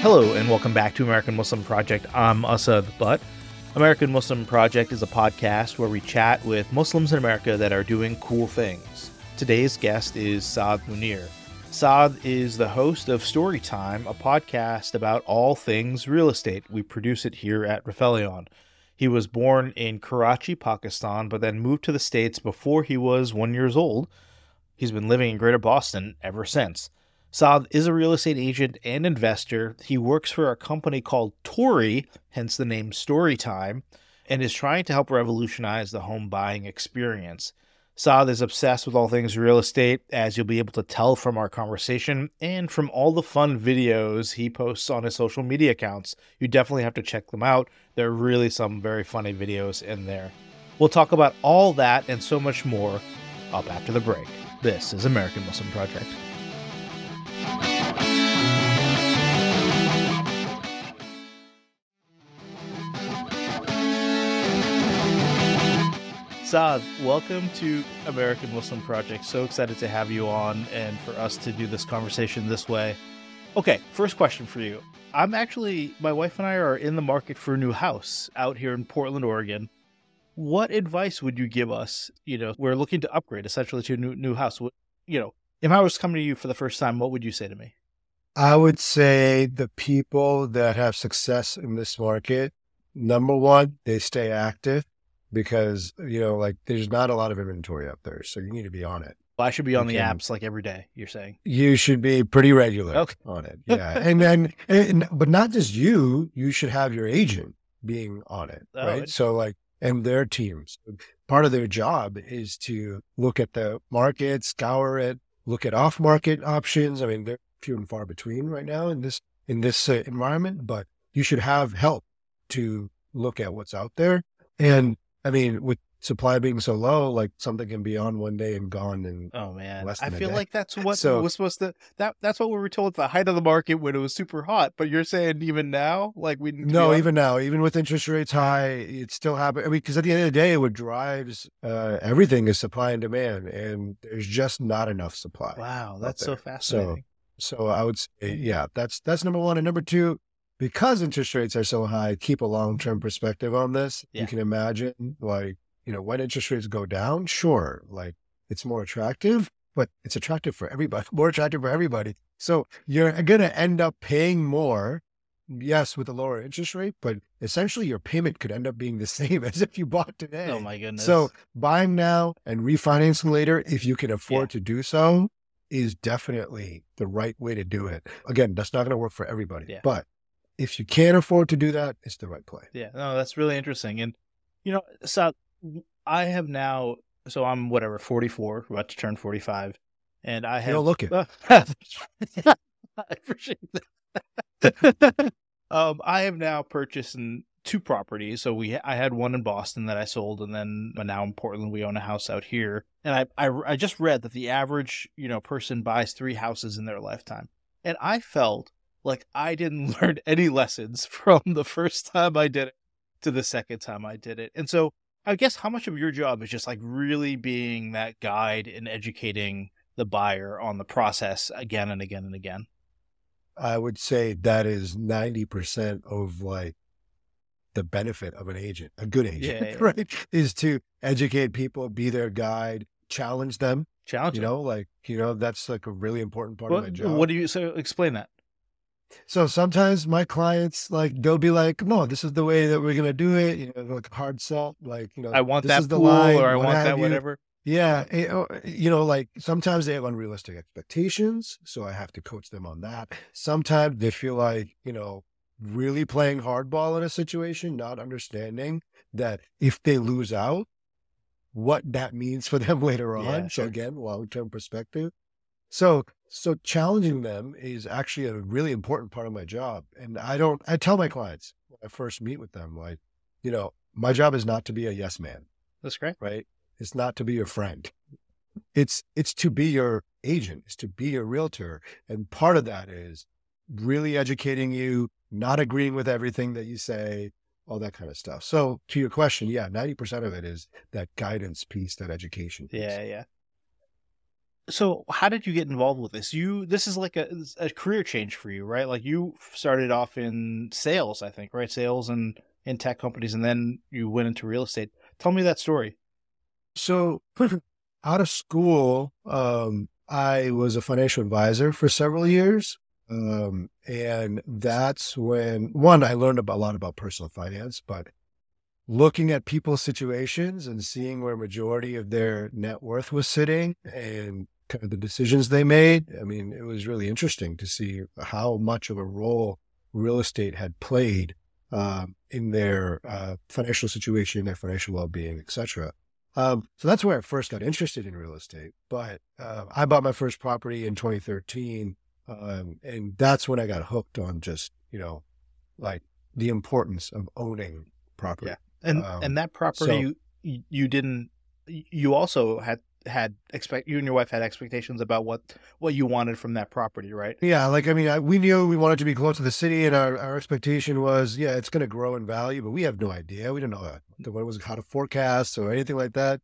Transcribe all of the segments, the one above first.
Hello, and welcome back to American Muslim Project. I'm Asad Butt. American Muslim Project is a podcast where we chat with Muslims in America that are doing cool things. Today's guest is Saad Munir. Saad is the host of Storii Time, a podcast about all things real estate. We produce it here at Rifelion. He was born in Karachi, Pakistan, but then moved to the States before he was one years old. He's been living in Greater Boston ever since. Saad is a real estate agent and investor. He works for a company called Storii, hence the name Storii Time, and is trying to help revolutionize the home buying experience. Saad is obsessed with all things real estate, as you'll be able to tell from our conversation and from all the fun videos he posts on his social media accounts. You definitely have to check them out. There are really some very funny videos in there. We'll talk about all that and so much more up after the break. This is American Muslim Project. Saad, welcome to American Muslim Project. So excited to have you on and for us to do this conversation this way. Okay, first question for you. I'm actually, my wife and I are in the market for a new house out here in Portland, Oregon. What advice would you give us? You know, we're looking to upgrade essentially to a new, new house. You know, if I was coming to you for the first time, what would you say to me? I would say the people that have success in this market, number one, they stay active because you know like there's not a lot of inventory up there so you need to be on it. Well, i should be on you the can, apps like every day you're saying. You should be pretty regular okay. on it yeah. And then and, but not just you you should have your agent being on it oh, right? so like and their teams. Part of their job is to look at the market scour it look at off market options. I mean they're few and far between right now in this in this uh, environment but you should have help to look at what's out there. And I mean, with supply being so low, like something can be on one day and gone in oh man, I feel like that's what so, was supposed to that that's what we were told at the height of the market when it was super hot. But you're saying even now, like we no, even now, even with interest rates high, it still happening. I mean, because at the end of the day, what drives uh, everything is supply and demand, and there's just not enough supply. Wow, that's so fascinating. So, so I would say, yeah, that's that's number one, and number two, because interest rates are so high, keep a long term perspective on this. Yeah. You can imagine, like, you know, when interest rates go down, sure, like it's more attractive, but it's attractive for everybody, more attractive for everybody. So you're going to end up paying more, yes, with a lower interest rate, but essentially your payment could end up being the same as if you bought today. Oh my goodness. So buying now and refinancing later, if you can afford yeah. to do so, is definitely the right way to do it. Again, that's not going to work for everybody, yeah. but if you can't afford to do that, it's the right play. Yeah, no, that's really interesting. And you know, so I have now, so I'm whatever, 44, about to turn 45, and I have. You don't look it. Uh, I appreciate that. um, I have now purchased two properties. So we, I had one in Boston that I sold, and then now in Portland we own a house out here. And I, I, I just read that the average, you know, person buys three houses in their lifetime, and I felt like I didn't learn any lessons from the first time I did it to the second time I did it. And so I guess how much of your job is just like really being that guide and educating the buyer on the process again and again and again? I would say that is 90% of like the benefit of an agent, a good agent, yeah, yeah. right? Is to educate people, be their guide, challenge them. Challenge, you know, like, you know, that's like a really important part well, of my job. What do you, so explain that. So sometimes my clients like they'll be like, "No, this is the way that we're gonna do it." You know, like hard sell, like you know, I want that pool, line, or I want that you. whatever. Yeah, eh, oh, you know, like sometimes they have unrealistic expectations, so I have to coach them on that. Sometimes they feel like you know, really playing hardball in a situation, not understanding that if they lose out, what that means for them later on. Yeah, sure. So again, long term perspective. So so challenging them is actually a really important part of my job. And I don't, I tell my clients when I first meet with them, like, you know, my job is not to be a yes man. That's great. Right. It's not to be your friend. It's, it's to be your agent. It's to be your realtor. And part of that is really educating you, not agreeing with everything that you say, all that kind of stuff. So to your question, yeah, 90% of it is that guidance piece, that education piece. Yeah. Yeah. So, how did you get involved with this? You this is like a, a career change for you, right? Like you started off in sales, I think, right? Sales and in tech companies, and then you went into real estate. Tell me that story. So, out of school, um, I was a financial advisor for several years. Um, and that's when one, I learned about, a lot about personal finance, but looking at people's situations and seeing where majority of their net worth was sitting and kind of the decisions they made. I mean, it was really interesting to see how much of a role real estate had played um, in their uh, financial situation, their financial well-being, etc. Um, so that's where I first got interested in real estate. But uh, I bought my first property in 2013, um, and that's when I got hooked on just you know, like the importance of owning property. Yeah, and Um, and that property so- you you didn't. You also had had expect you and your wife had expectations about what what you wanted from that property, right? Yeah, like I mean, I, we knew we wanted to be close to the city, and our, our expectation was, yeah, it's going to grow in value, but we have no idea. We didn't know uh, what it was, how to forecast or anything like that.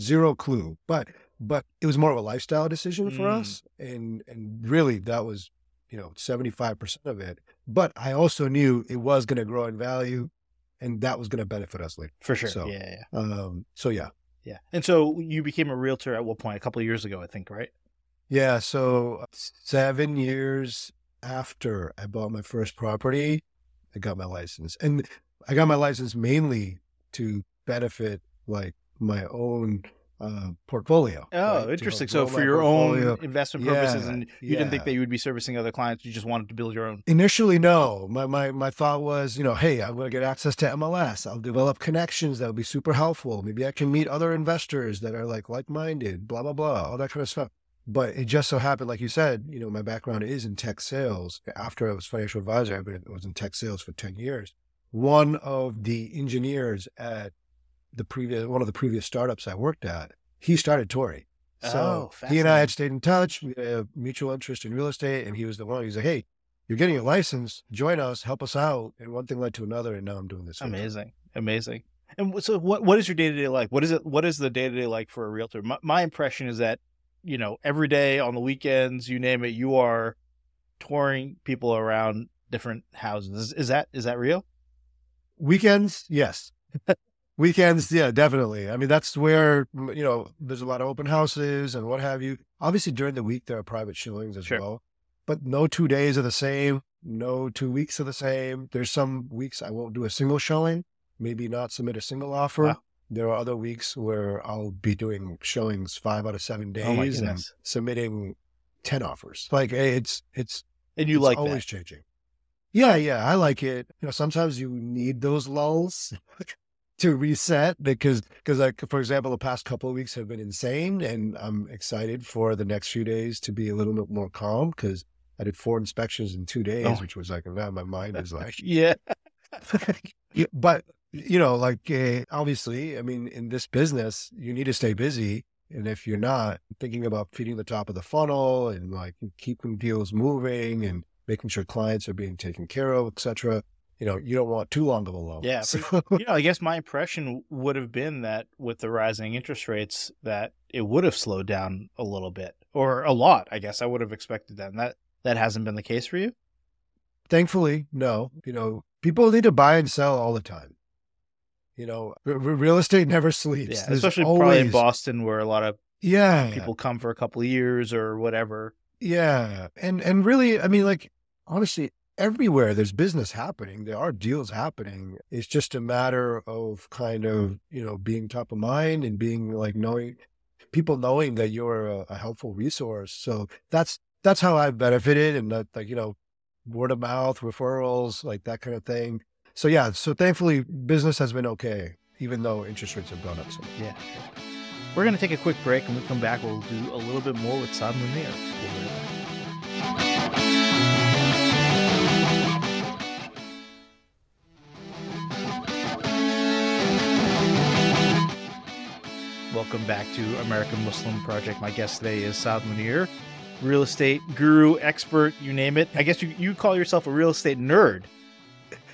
Zero clue. But but it was more of a lifestyle decision for Mm. us, and and really that was, you know, seventy five percent of it. But I also knew it was going to grow in value, and that was going to benefit us later. For sure. So- yeah, yeah, Um, so yeah, yeah. And so you became a realtor at what point? A couple of years ago, I think, right? Yeah, so uh, seven years after I bought my first property, I got my license. And I got my license mainly to benefit like my own uh, portfolio. Oh, right? Interesting. So for your portfolio. own investment purposes, Yeah, and you didn't think that you would be servicing other clients. You just wanted to build your own. Initially, no. My, my my thought was, you know, hey, I'm going to get access to MLS. I'll develop connections that will be super helpful. Maybe I can meet other investors that are like like minded. Blah blah blah, all that kind of stuff. But it just so happened, like you said, you know, my background is in tech sales. After I was financial advisor, I was in tech sales for ten years. One of the engineers at the previous one of the previous startups I worked at, he started Storii. So Oh, he and I had stayed in touch. We had a mutual interest in real estate, and he was the one. He's like, "Hey, you're getting a license. Join us. Help us out." And one thing led to another, and now I'm doing this. Amazing, amazing. And so, what what is your day to day like? What is it? What is the day to day like for a realtor? My, my impression is that you know every day on the weekends, you name it, you are touring people around different houses. Is, is that is that real? Weekends, yes. Weekends, yeah, definitely. I mean, that's where you know there's a lot of open houses and what have you. Obviously, during the week there are private showings as Sure. well, but no two days are the same. No two weeks are the same. There's some weeks I won't do a single showing, maybe not submit a single offer. Wow. There are other weeks where I'll be doing showings five out of seven oh days Oh and submitting ten offers. Like it's it's And you it's like always that? changing. Yeah, yeah, I like it. You know, sometimes you need those lulls to reset because because like for example, the past couple of weeks have been insane, and I'm excited for the next few days to be a little bit more calm because I did four inspections in two days, Oh. which was like, man, my mind is like, Yeah, but you know, like uh, obviously, I mean, in this business, you need to stay busy. And if you're not thinking about feeding the top of the funnel and like keeping deals moving and making sure clients are being taken care of, et cetera, you know, you don't want too long of a loan. Yeah, So- you know, I guess my impression would have been that with the rising interest rates, that it would have slowed down a little bit or a lot. I guess I would have expected that. And that that hasn't been the case for you. thankfully, no. You know, people need to buy and sell all the time. You know, r- real estate never sleeps. Yeah, There's especially probably in Boston, where a lot of Yeah, people come for a couple of years or whatever. Yeah. And and really, I mean, like honestly, everywhere there's business happening. There are deals happening. It's just a matter of kind of, you know, being top of mind and being like knowing people knowing that you're a, a helpful resource. So that's that's how I've benefited and that like, you know, word of mouth, referrals, like that kind of thing. So yeah, so thankfully business has been okay, even though interest rates have gone up some. Yeah. We're going to take a quick break and we come back, we'll do a little bit more with Saad Munir. Welcome back to American Muslim Project. My guest today is Saad Munir, real estate guru, expert, you name it. I guess you, you call yourself a real estate nerd.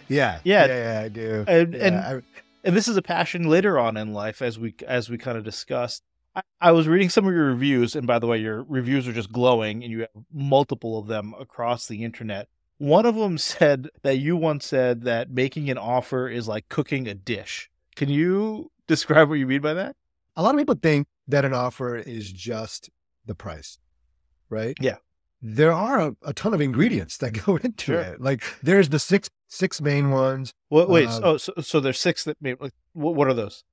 Yeah. Yeah. Yeah, yeah I do. And, Yeah, and I- and this is a passion later on in life as we as we kind of discussed I, I was reading some of your reviews, and by the way, your reviews are just glowing, and you have multiple of them across the internet. One of them said that you once said that making an offer is like cooking a dish. Can you describe what you mean by that? A lot of people think that an offer is just the price, right? Yeah. There are a, a ton of ingredients that go into Sure. it. Like there's the six six main ones. What, wait, Um, oh, so, so there's six that made. Like, what, what are those?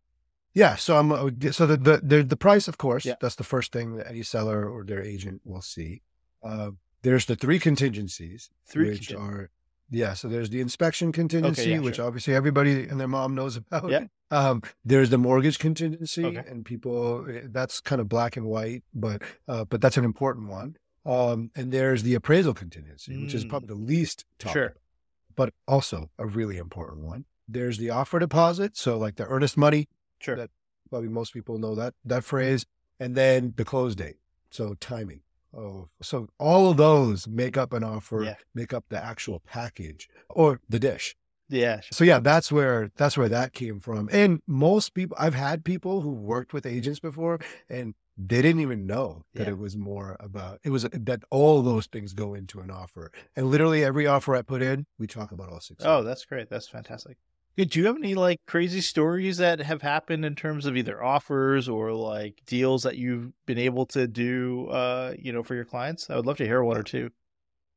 Yeah. So I'm uh, so the the the, the price, of course, Yeah. that's the first thing that any seller or their agent will see. Uh, there's the three contingencies, Three which are yeah. So there's the inspection contingency, yeah, which sure. obviously everybody and their mom knows about. Yeah. Um, there's the mortgage contingency, Okay. and people eh, that's kind of black and white, but uh, but that's an important one. Um, and there's the appraisal contingency, which is Mm. probably the least talked Sure. but also a really important one. There's the offer deposit, so like the earnest money Sure. That- probably most people know that that phrase and then the close date so timing oh so all of those make up an offer Yeah. make up the actual package or the dish yeah. sure. so yeah that's where that's where that came from and most people i've had people who worked with agents before and they didn't even know that Yeah. it was more about it was uh, that all those things go into an offer and literally every offer i put in we talk about all six Oh, that's great. That's fantastic. Do you have any like crazy stories that have happened in terms of either offers or like deals that you've been able to do, uh, you know, for your clients? I would love to hear one or two.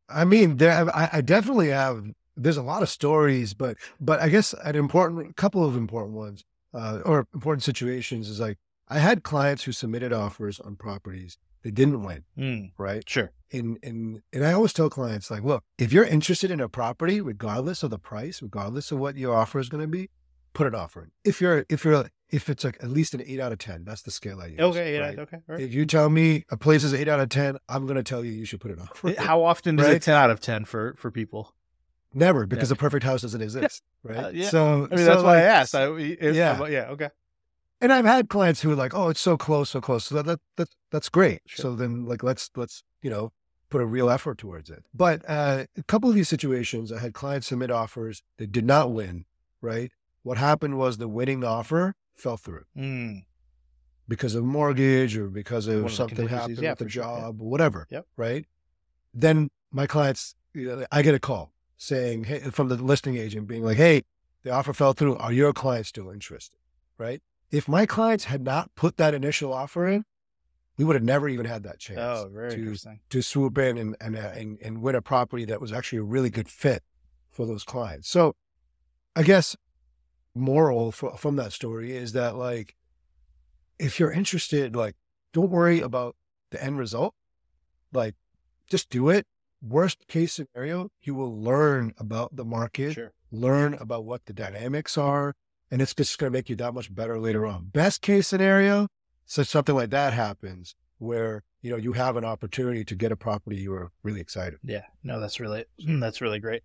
I mean, there I, I definitely have. There's a lot of stories, but but I guess an important, couple of important ones, uh, or important situations is like I had clients who submitted offers on properties they didn't win, Mm, right? sure. And and and I always tell clients like, look, if you're interested in a property, regardless of the price, regardless of what your offer is going to be, put an offer in. If you're if you're if it's like at least an eight out of ten, that's the scale I use. Okay. Yeah. right? Okay. Right. If you tell me a place is eight out of ten, I'm going to tell you you should put an offer. in. How often Right? it ten out of ten for for people? Never, because Yeah. the perfect house doesn't exist, right? Uh, yeah. So, I mean, so, that's why I like, asked. I, it, yeah. yeah. Okay. And I've had clients who are like, "Oh, it's so close, so close." So that, that, that that's great. Sure. So then, like, let's let's you know put a real effort towards it. But uh, a couple of these situations, I had clients submit offers that did not win. Right? What happened was the winning offer fell through Mm, because of mortgage or because of of something happened Yeah, with the sure. Yeah. job, or whatever. Yep. Right. Then my clients, you know, I get a call saying, "Hey," from the listing agent, being like, "Hey, the offer fell through. Are your clients still interested?" Right. If my clients had not put that initial offer in, we would have never even had that chance oh, very to interesting. to swoop in and and, uh, and and win a property that was actually a really good fit for those clients. So, I guess moral fr- from that story is that like, if you're interested, like, don't worry about the end result. Like, just do it. Worst case scenario, you will learn about the market, Sure. learn about what the dynamics are, and it's just going to make you that much better later on. Best case scenario, so something like that happens where you know you have an opportunity to get a property you were really excited. Yeah, no, that's really that's really great.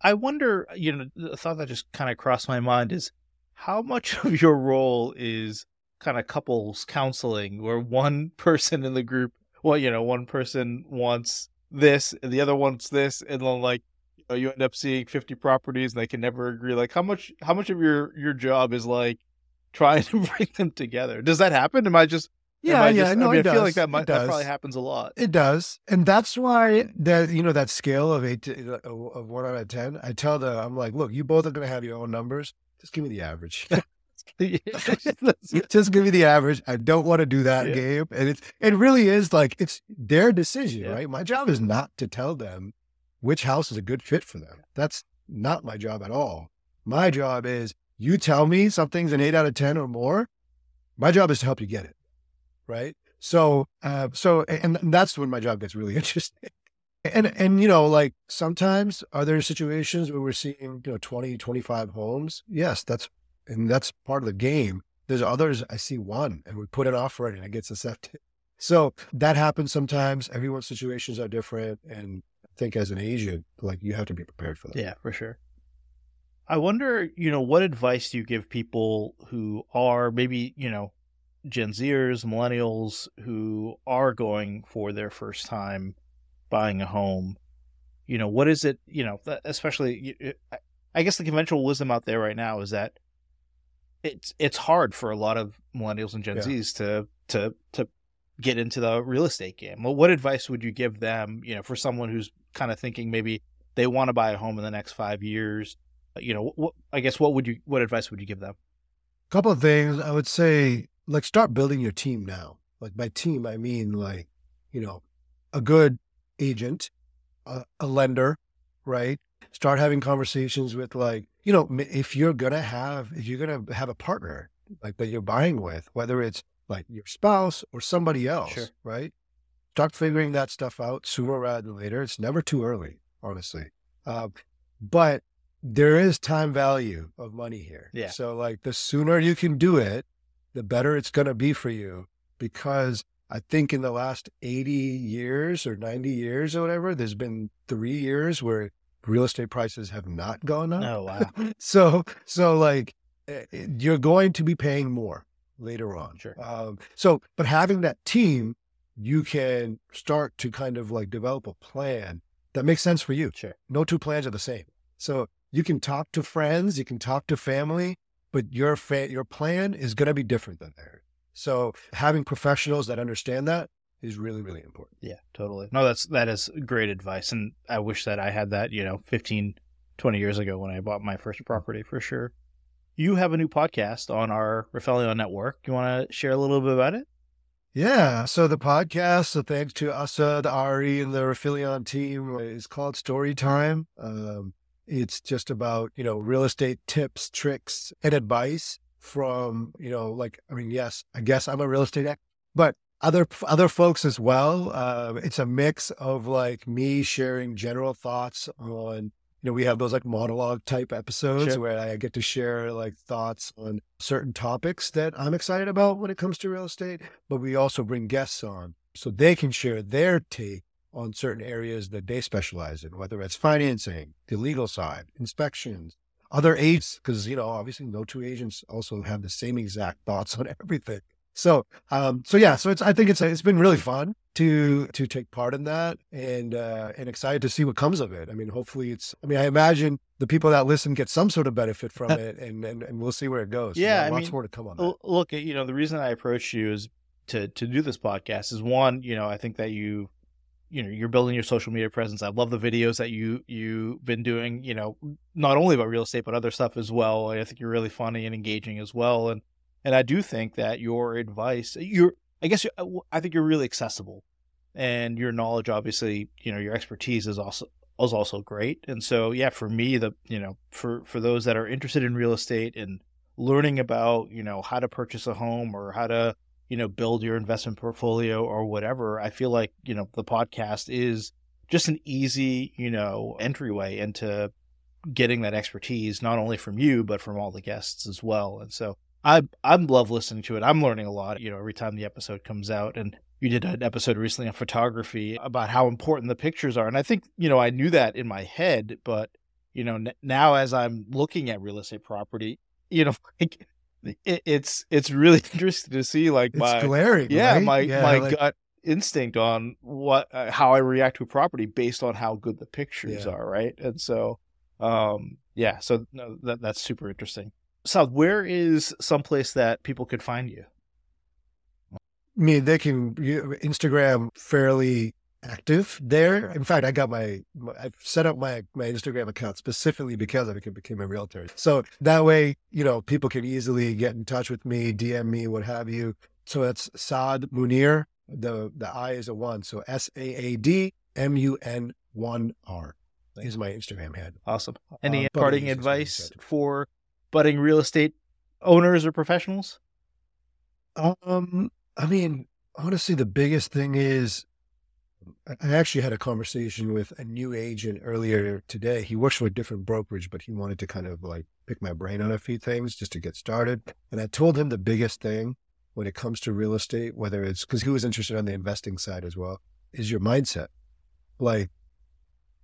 I wonder, you know, the thought that just kind of crossed my mind is how much of your role is kind of couples counseling, where one person in the group, well, you know, one person wants this and the other wants this, and then like you, end up seeing fifty properties and they can never agree. Like, how much how much of your your job is like trying to bring them together? Does that happen? Am I just Yeah, I yeah, just- no, I mean, it I feel like that It might, that probably happens a lot. It does, and that's why that you know that scale of eight to, uh, of one out of ten. I tell them, I'm like, look, you both are going to have your own numbers. Just give me the average. Just give me the average. I don't want to do that Yeah. game, and it's it really is like it's their decision, Yeah. right? My job is not to tell them which house is a good fit for them. That's not my job at all. My job is you tell me something's an eight out of ten or more. My job is to help you get it, right? So, uh, so, and, that's when my job gets really interesting. And, and, you know, like sometimes are there situations where we're seeing, you know, 20, 25 homes? Yes, that's, and that's part of the game. There's others, I see one and we put an offer in and it gets accepted. So that happens sometimes. Everyone's situations are different. And think as an agent, like you have to be prepared for that. Yeah, for sure. I wonder, you know, what advice do you give people who are maybe, you know, Gen Zers, millennials who are going for their first time buying a home? You know, what is it, you know, especially I guess the conventional wisdom out there right now is that it's it's hard for a lot of millennials and Gen Yeah. Zs to to to get into the real estate game. Well, what advice would you give them, you know, for someone who's kind of thinking maybe they want to buy a home in the next 5 years, uh, you know, what, I guess what would you what advice would you give them? A couple of things I would say like start building your team now. Like by team I mean like, you know, a good agent, a, a lender, right? Start having conversations with like, you know, if you're going to have if you're going to have a partner like that you're buying with, whether it's like your spouse or somebody else, Sure. right? Start figuring that stuff out sooner rather than later. It's never too early, honestly. Uh, but there is time value of money here. Yeah. So like the sooner you can do it, the better it's going to be for you because I think in the last 80 years or 90 years or whatever, there's been three years where real estate prices have not gone up. Oh, wow. so, so like eh, eh, you're going to be paying more later on. Sure. Um, so, but having that team, you can start to kind of like develop a plan that makes sense for you. Sure. No two plans are the same. So you can talk to friends, you can talk to family, but your fa- your plan is going to be different than theirs. So having professionals that understand that is really, really important. Yeah, totally. No, that's that is great advice and I wish that I had that, you know, 15 20 years ago when I bought my first property for sure. You have a new podcast on our Rifelion network. You want to share a little bit about it? Yeah. So the podcast, so thanks to Asad, Ari, and the Rifelion team, is called Storii Time. Um, it's just about, you know, real estate tips, tricks, and advice from, you know, like, I mean, yes, I guess I'm a real estate expert, but other other folks as well. Uh, it's a mix of like me sharing general thoughts on you know, we have those like monologue type episodes Sure. where I get to share like thoughts on certain topics that I'm excited about when it comes to real estate. But we also bring guests on so they can share their take on certain areas that they specialize in, whether it's financing, the legal side, inspections, other agents, because, you know, obviously no two agents also have the same exact thoughts on everything. So, um, so yeah, so it's, I think it's, it's been really fun to, to take part in that and, uh, and excited to see what comes of it. I mean, hopefully it's, I mean, I imagine the people that listen get some sort of benefit from it and, and, and we'll see where it goes. Yeah, I Lots mean, more to come on that. Look, you know, the reason I approached you is to to do this podcast is one, you know, I think that you you know, you're building your social media presence. I love the videos that you you've been doing, you know, not only about real estate but other stuff as well. I think you're really funny and engaging as well and and I do think that your advice, you're I guess uh, I think you're really accessible. And your knowledge obviously, you know, your expertise is also is also great. And so, yeah, for me, the you know, for for those that are interested in real estate and learning about you know how to purchase a home or how to you know build your investment portfolio or whatever, I feel like you know the podcast is just an easy you know entryway into getting that expertise, not only from you but from all the guests as well. And so, I I love listening to it. I'm learning a lot, you know, every time the episode comes out and. You did an episode recently on photography about how important the pictures are. And I think, you know, I knew that in my head, but you know n- now as i'm looking at real estate property you know like it, it's it's really interesting to see like it's my glaring. yeah right? my Yeah, my like- gut instinct on what uh, how i react to a property based on how good the pictures Yeah. are right and so um yeah so no, that that's super interesting so where is someplace that people could find you I mean, they can you, Instagram fairly active there. In fact, I got my, my I've set up my my Instagram account specifically because I became, became a realtor. So that way, you know, people can easily get in touch with me, DM me, what have you. So it's Saad Munir. The the I is a one, so S A A D M U N one R is my Instagram handle. awesome any Uh, but parting advice for budding real estate owners or professionals Um, I mean, honestly, the biggest thing is I- I actually had a conversation with a new agent earlier today. He works for a different brokerage, but he wanted to kind of like pick my brain on a few things just to get started. And I told him the biggest thing when it comes to real estate, whether it's because he was interested on the investing side as well, is your mindset. Like,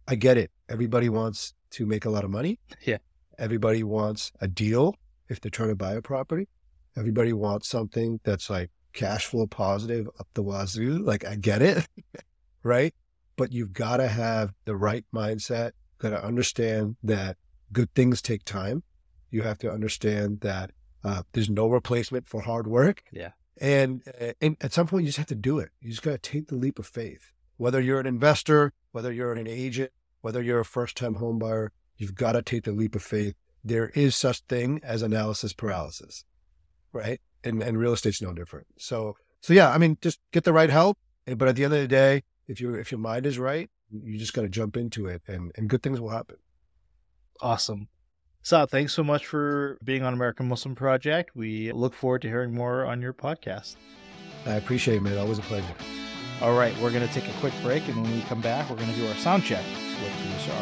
I get it. Everybody wants to make a lot of money. Yeah. Everybody wants a deal if they're trying to buy a property. Everybody wants something that's like cash flow positive up the wazoo. Like I get it, right? But you've got to have the right mindset. Got to understand that good things take time. You have to understand that uh, there's no replacement for hard work. Yeah. And, uh, and at some point, you just have to do it. You just got to take the leap of faith. Whether you're an investor, whether you're an agent, whether you're a first time home buyer, you've got to take the leap of faith. There is such thing as analysis paralysis, right? And, and real estate's no different. So, so yeah, I mean, just get the right help. Eh, but at the end of the day, if you if your mind is right, you just got to jump into it, and and good things will happen. Awesome. Saad, thanks so much for being on American Muslim Project. We look forward to hearing more on your podcast. I appreciate it, man. Always a pleasure. All right, we're going to take a quick break, and when we come back, we're going to do our sound check with producer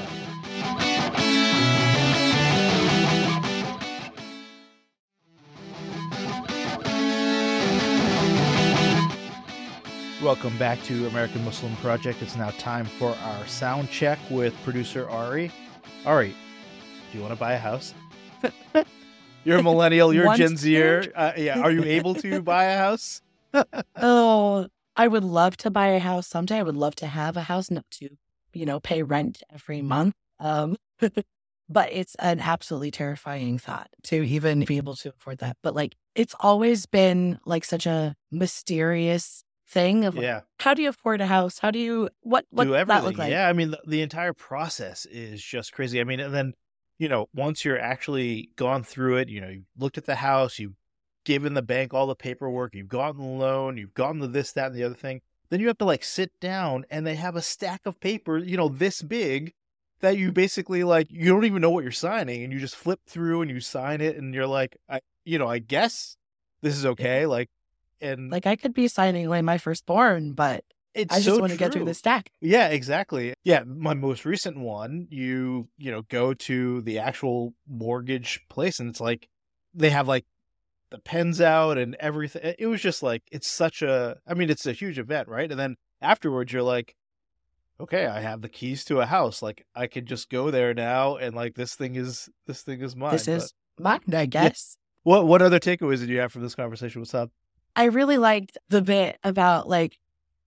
Welcome back to American Muslim Project. It's now time for our sound check with producer Ari. Ari, do you want to buy a house? You're a millennial. You're Gen Zer. Uh, yeah. Are you able to buy a house? oh, I would love to buy a house someday. I would love to have a house, not to, you know, pay rent every month. Um, but it's an absolutely terrifying thought to even be able to afford that. But like, it's always been like such a mysterious thing of yeah. how do you afford a house? How do you what what do does that look like? Yeah, I mean the, the entire process is just crazy. I mean, and then you know, once you're actually gone through it, you know, you've looked at the house, you've given the bank all the paperwork, you've gotten the loan, you've gotten the this, that, and the other thing. Then you have to like sit down and they have a stack of paper, you know, this big that you basically like you don't even know what you're signing and you just flip through and you sign it and you're like, I you know, I guess this is okay. Like and like I could be signing away my firstborn, but it's I just so want to get through the stack. Yeah, exactly. Yeah, my most recent one, you you know go to the actual mortgage place, and it's like they have like the pens out and everything. It was just like it's such a. I mean, it's a huge event, right? And then afterwards, you're like, okay, I have the keys to a house. Like I could just go there now, and like this thing is this thing is mine. This is mine, I guess. What what other takeaways did you have from this conversation? What's up? I really liked the bit about like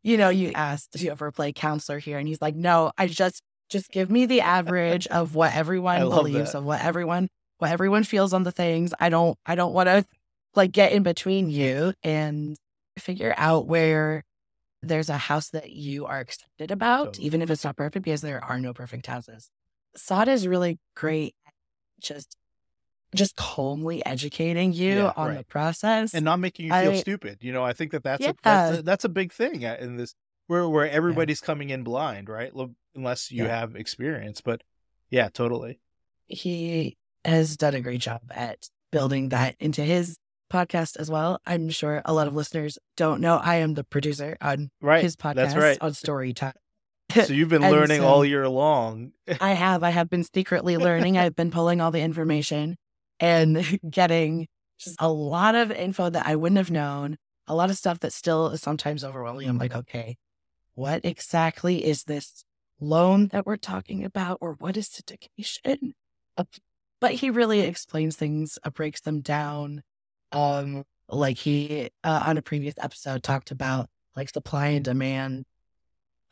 you know, you asked, do you ever play counselor here? And he's like, no, I just, just give me the average of what everyone believes, that. of what everyone, what everyone feels on the things. I don't, I don't want to like get in between you and figure out where there's a house that you are excited about, Totally. even if it's not perfect, because there are no perfect houses. Saad is really great at just, just calmly educating you Yeah, on right. the process. and not making you feel I- stupid. You know, I think that that's a, that's a, that's a big thing uh, in this where where everybody's coming in blind, right? Unless you Yeah. have experience, but yeah, totally. he has done a great job at building that into his podcast as well. I'm sure a lot of listeners don't know I am the producer on Right. his podcast That's right. on Storii Time. So you've been learning so- all year long. I have. I have been secretly learning. I've been pulling all the information and getting just a lot of info that I wouldn't have known, a lot of stuff that still is sometimes overwhelming. I'm like, okay, what exactly is this loan that we're talking about, or what is syndication? Uh, But he really explains things, uh, breaks them down. Um, like he uh, on a previous episode talked about like supply and demand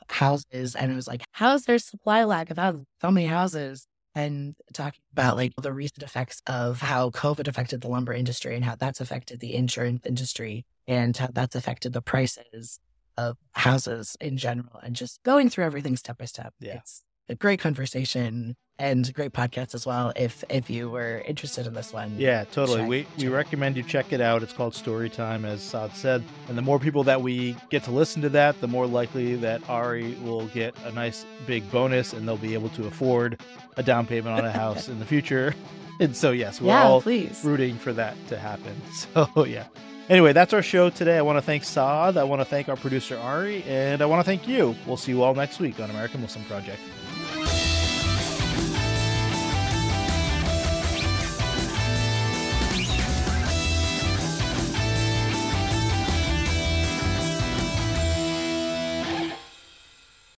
houses, and it was like, how's there supply lack of houses? So many houses, and talking about like the recent effects of how COVID affected the lumber industry and how that's affected the insurance industry and how that's affected the prices of houses in general, and just going through everything step by step. Yeah. It's a great conversation and great podcast as well. If if you were interested in this one, Yeah, totally. Check, we we recommend you check it out. It's called Storii Time, as Saad said. And the more people that we get to listen to that, the more likely that Ari will get a nice big bonus, and they'll be able to afford a down payment on a house in the future. And so, yes, we're yeah, all please. rooting for that to happen. So yeah. Anyway, that's our show today. I want to thank Saad. I want to thank our producer Ari, and I want to thank you. We'll see you all next week on American Muslim Project.